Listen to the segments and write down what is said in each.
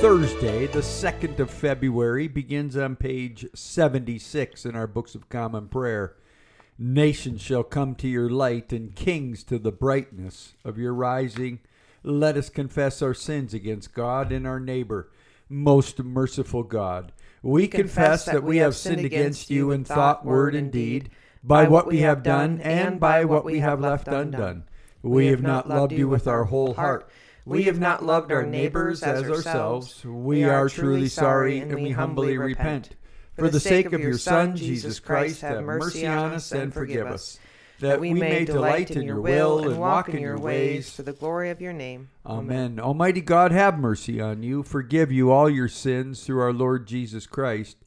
Thursday, the 2nd of February, begins on page 76 in our Books of Common Prayer. Nations shall come to your light, and kings to the brightness of your rising. Let us confess our sins against God and our neighbor. Most merciful God, we confess that we have sinned against you in thought, word, and deed, by what we have done and by what we have left undone. We have not loved you with our whole heart. We have not loved our neighbors as ourselves. We are truly sorry and we humbly repent. For the sake of your Son, Jesus Christ, have mercy on us and forgive us, that we may delight in your will and walk in your ways. to the glory of your name. Amen. Almighty God, have mercy on you, forgive you all your sins through our Lord Jesus Christ,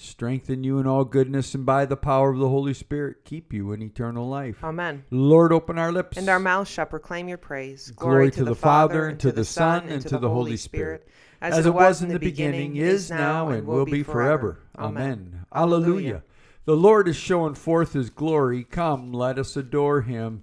strengthen you in all goodness, and by the power of the Holy Spirit, keep you in eternal life. Amen. Lord, open our lips. And our mouths shall proclaim your praise. Glory to the Father, and to the Son, and to the Holy Spirit, as it was in the beginning, is now, and will be forever. Amen. Alleluia. The Lord is showing forth his glory. Come, let us adore him.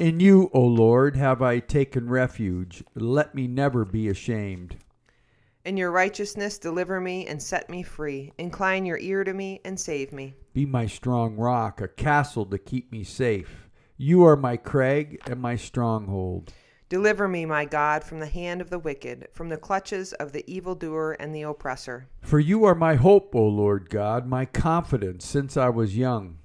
In you, O Lord, have I taken refuge. Let me never be ashamed. In your righteousness, deliver me and set me free. Incline your ear to me and save me. Be my strong rock, a castle to keep me safe. You are my crag and my stronghold. Deliver me, my God, from the hand of the wicked, from the clutches of the evildoer and the oppressor. For you are my hope, O Lord God, my confidence since I was young.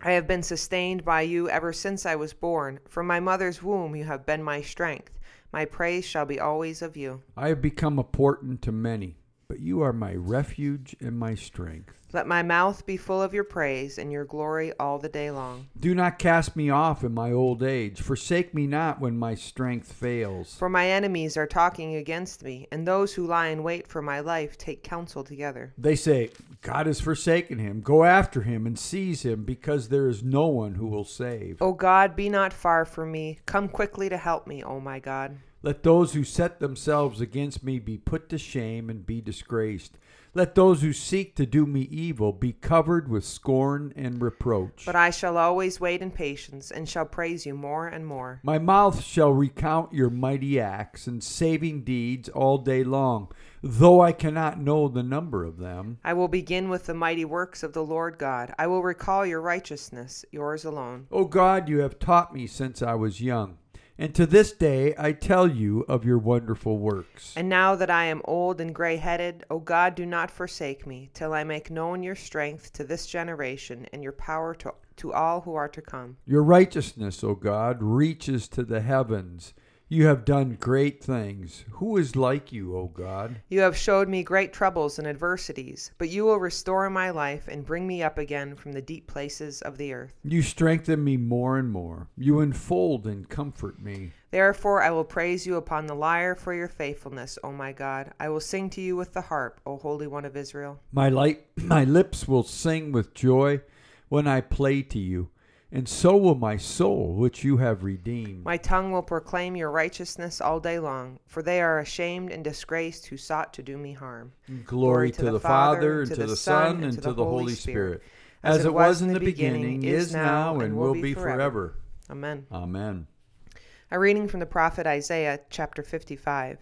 I have been sustained by you ever since I was born. From my mother's womb you have been my strength. My praise shall be always of you. I have become a portent to many, but you are my refuge and my strength. Let my mouth be full of your praise and your glory all the day long. Do not cast me off in my old age. Forsake me not when my strength fails. For my enemies are talking against me, and those who lie in wait for my life take counsel together. They say, God has forsaken him. Go after him and seize him, because there is no one who will save. O God, be not far from me. Come quickly to help me, O my God. Let those who set themselves against me be put to shame and be disgraced. Let those who seek to do me evil be covered with scorn and reproach. But I shall always wait in patience, and shall praise you more and more. My mouth shall recount your mighty acts and saving deeds all day long, though I cannot know the number of them. I will begin with the mighty works of the Lord God. I will recall your righteousness, yours alone. O God, you have taught me since I was young. And to this day I tell you of your wonderful works. And now that I am old and gray headed, O God, do not forsake me, till I make known your strength to this generation and your power to, to all who are to come. Your righteousness, O God, reaches to the heavens. You have done great things. Who is like you, O God? You have showed me great troubles and adversities, but you will restore my life and bring me up again from the deep places of the earth. You strengthen me more and more. You enfold and comfort me. Therefore I will praise you upon the lyre for your faithfulness, O my God. I will sing to you with the harp, O Holy One of Israel. My light, my lips will sing with joy when I play to you, and so will my soul, which you have redeemed. My tongue will proclaim your righteousness all day long, for they are ashamed and disgraced who sought to do me harm. Glory to the Father, and to the Son, and to the Holy Spirit, as it was in the beginning, is now, and will be forever. Amen. Amen. A reading from the prophet Isaiah, chapter 55.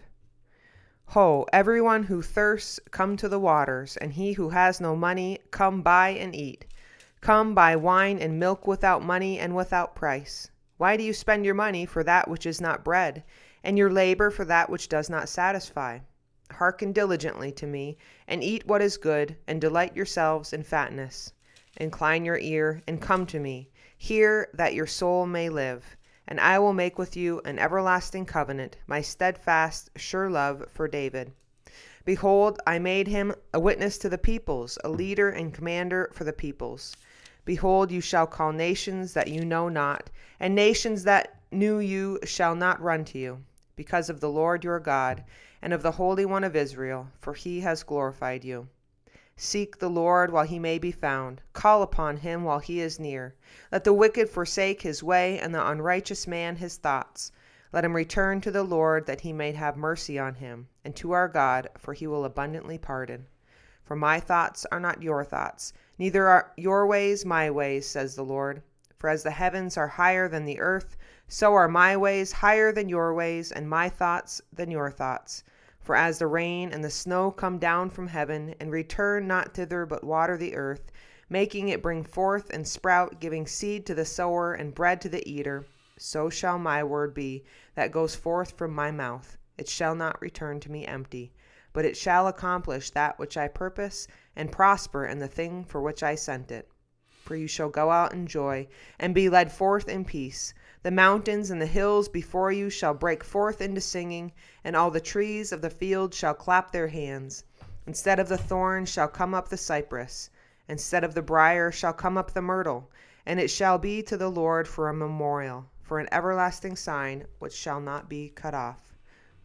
Ho, everyone who thirsts, come to the waters, and he who has no money, come buy and eat. Come buy wine and milk without money and without price. Why do you spend your money for that which is not bread, and your labor for that which does not satisfy? Hearken diligently to me, and eat what is good, and delight yourselves in fatness. Incline your ear, and come to me. Hear that your soul may live. And I will make with you an everlasting covenant, my steadfast, sure love for David. Behold, I made him a witness to the peoples, a leader and commander for the peoples. Behold, you shall call nations that you know not, and nations that knew you shall not run to you, because of the Lord your God, and of the Holy One of Israel, for he has glorified you. Seek the Lord while he may be found. Call upon him while he is near. Let the wicked forsake his way, and the unrighteous man his thoughts. Let him return to the Lord, that he may have mercy on him, and to our God, for he will abundantly pardon. For my thoughts are not your thoughts, neither are your ways my ways, says the Lord. For as the heavens are higher than the earth, so are my ways higher than your ways, and my thoughts than your thoughts. For as the rain and the snow come down from heaven, and return not thither but water the earth, making it bring forth and sprout, giving seed to the sower and bread to the eater, so shall my word be that goes forth from my mouth. It shall not return to me empty, but it shall accomplish that which I purpose, and prosper in the thing for which I sent it. For you shall go out in joy, and be led forth in peace. The mountains and the hills before you shall break forth into singing, and all the trees of the field shall clap their hands. Instead of the thorn shall come up the cypress, instead of the brier shall come up the myrtle, and it shall be to the Lord for a memorial, for an everlasting sign which shall not be cut off.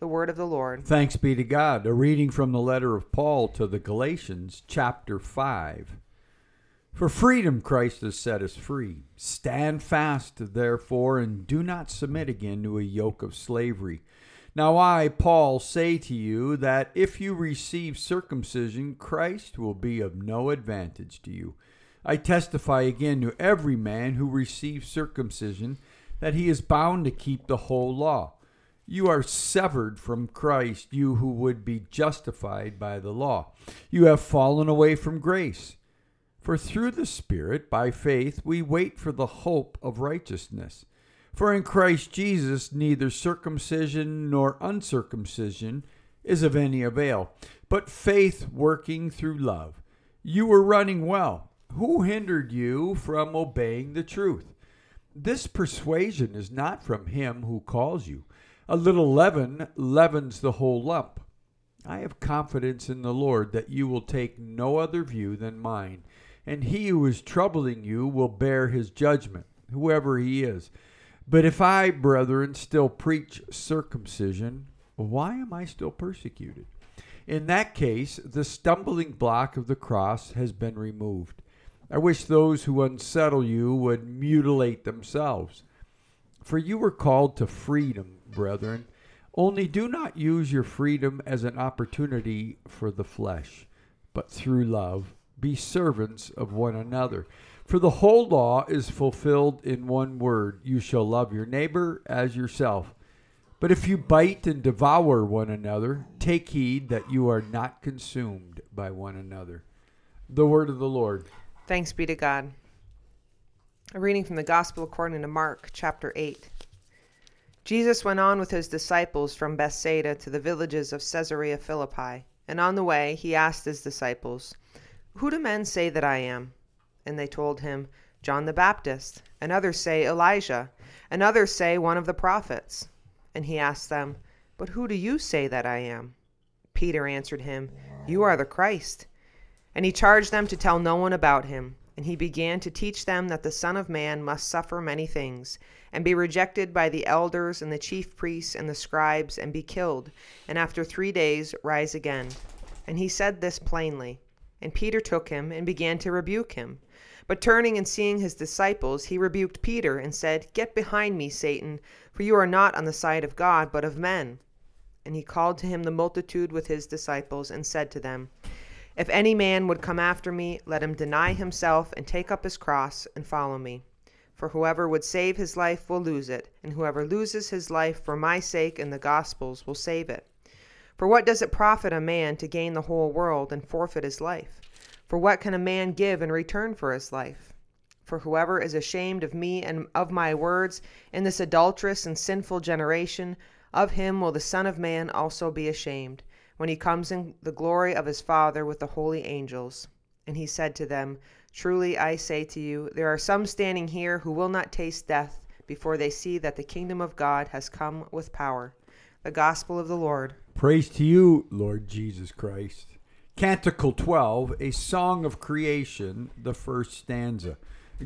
The word of the Lord. Thanks be to God. A reading from the letter of Paul to the Galatians, chapter 5. For freedom Christ has set us free. Stand fast, therefore, and do not submit again to a yoke of slavery. Now I, Paul, say to you that if you receive circumcision, Christ will be of no advantage to you. I testify again to every man who receives circumcision that he is bound to keep the whole law. You are severed from Christ, you who would be justified by the law. You have fallen away from grace. For through the Spirit, by faith, we wait for the hope of righteousness. For in Christ Jesus neither circumcision nor uncircumcision is of any avail, but faith working through love. You were running well. Who hindered you from obeying the truth? This persuasion is not from him who calls you. A little leaven leavens the whole lump. I have confidence in the Lord that you will take no other view than mine and he who is troubling you will bear his judgment, whoever he is. But if I, brethren, still preach circumcision, why am I still persecuted? In that case, the stumbling block of the cross has been removed. I wish those who unsettle you would mutilate themselves. For you were called to freedom, brethren. Only do not use your freedom as an opportunity for the flesh, but through love be servants of one another. For the whole law is fulfilled in one word you shall love your neighbor as yourself. But if you bite and devour one another, take heed that you are not consumed by one another. The word of the Lord. Thanks be to God. A reading from the Gospel according to Mark, chapter 8. Jesus went on with his disciples from Bethsaida to the villages of Caesarea Philippi, and on the way he asked his disciples, who do men say that I am? And they told him, John the Baptist, and others say Elijah, and others say one of the prophets. And he asked them, But who do you say that I am? Peter answered him, You are the Christ. And he charged them to tell no one about him. And he began to teach them that the Son of Man must suffer many things, and be rejected by the elders and the chief priests and the scribes, and be killed, and after three days rise again. And he said this plainly. And Peter took him and began to rebuke him. But turning and seeing his disciples, he rebuked Peter and said, Get behind me, Satan, for you are not on the side of God, but of men. And he called to him the multitude with his disciples, and said to them, If any man would come after me, let him deny himself and take up his cross and follow me. For whoever would save his life will lose it, and whoever loses his life for my sake and the gospel's will save it. For what does it profit a man to gain the whole world and forfeit his life? For what can a man give in return for his life? For whoever is ashamed of me and of my words in this adulterous and sinful generation, of him will the Son of Man also be ashamed, when he comes in the glory of his Father with the holy angels. And he said to them, Truly I say to you, there are some standing here who will not taste death before they see that the kingdom of God has come with power. The Gospel of the Lord. Praise to you, Lord Jesus Christ. Canticle 12, a song of creation, the first stanza.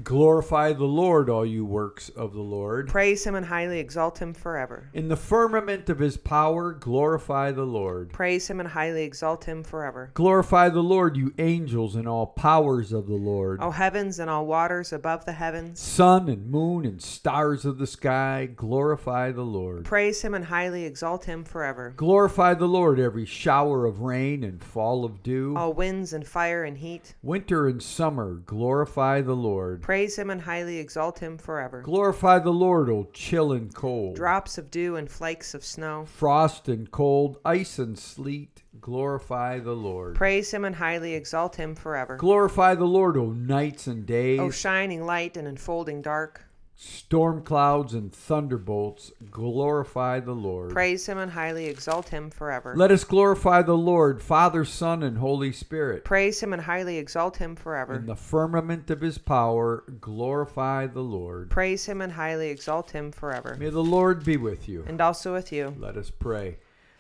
Glorify the Lord, all you works of the Lord. Praise him and highly exalt him forever. In the firmament of his power, glorify the Lord. Praise him and highly exalt him forever. Glorify the Lord, you angels and all powers of the Lord. O heavens and all waters above the heavens. Sun and moon and stars of the sky, glorify the Lord. Praise him and highly exalt him forever. Glorify the Lord, every shower of rain and fall of dew. All winds and fire and heat. Winter and summer, glorify the Lord. Praise him and highly exalt him forever. Glorify the Lord, O chill and cold. Drops of dew and flakes of snow. Frost and cold, ice and sleet, glorify the Lord. Praise him and highly exalt him forever. Glorify the Lord, O nights and days. O shining light and enfolding dark. Storm clouds and thunderbolts, glorify the Lord. Praise him and highly exalt him forever. Let us glorify the Lord, Father, Son, and Holy Spirit. Praise him and highly exalt him forever. In the firmament of his power, glorify the Lord. Praise him and highly exalt him forever. May the Lord be with you. And also with you. Let us pray.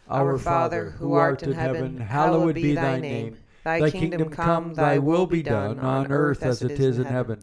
Our Father, who art in heaven, hallowed be thy name. Thy kingdom come, thy will be done, on earth as it is in heaven.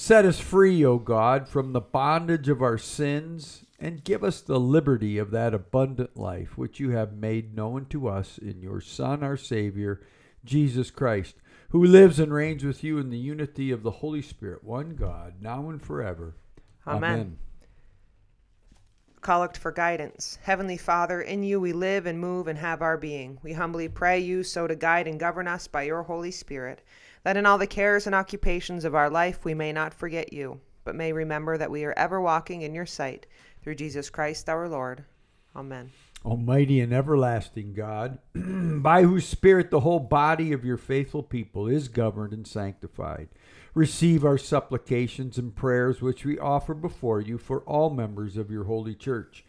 Set us free, O God, from the bondage of our sins, and give us the liberty of that abundant life which you have made known to us in your Son, our Savior, Jesus Christ, who lives and reigns with you in the unity of the Holy Spirit, one God, now and forever. Amen. Collect for guidance. Heavenly Father, in you we live and move and have our being. We humbly pray you so to guide and govern us by your Holy Spirit, that in all the cares and occupations of our life we may not forget you, but may remember that we are ever walking in your sight, through Jesus Christ our Lord. Amen. Almighty and everlasting God, by whose Spirit the whole body of your faithful people is governed and sanctified, receive our supplications and prayers which we offer before you for all members of your holy church,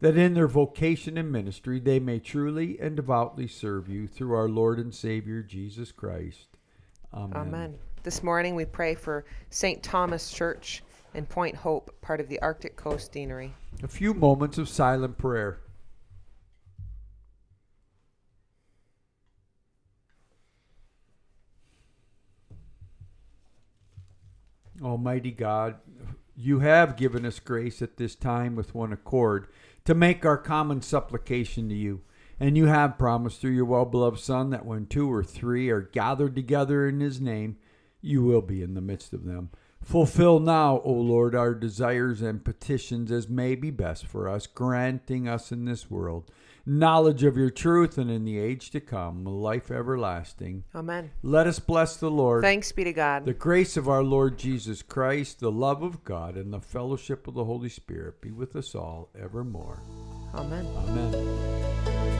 that in their vocation and ministry they may truly and devoutly serve you through our Lord and Savior Jesus Christ. Amen. Amen. This morning we pray for St. Thomas Church in Point Hope, part of the Arctic Coast Deanery. A few moments of silent prayer. Almighty God, you have given us grace at this time with one accord to make our common supplication to you. And you have promised through your well beloved Son that when two or three are gathered together in his name, you will be in the midst of them. Fulfill now, O Lord, our desires and petitions as may be best for us, granting us in this world knowledge of your truth and in the age to come, life everlasting. Amen. Let us bless the Lord. Thanks be to God. The grace of our Lord Jesus Christ, the love of God, and the fellowship of the Holy Spirit be with us all evermore. Amen. Amen.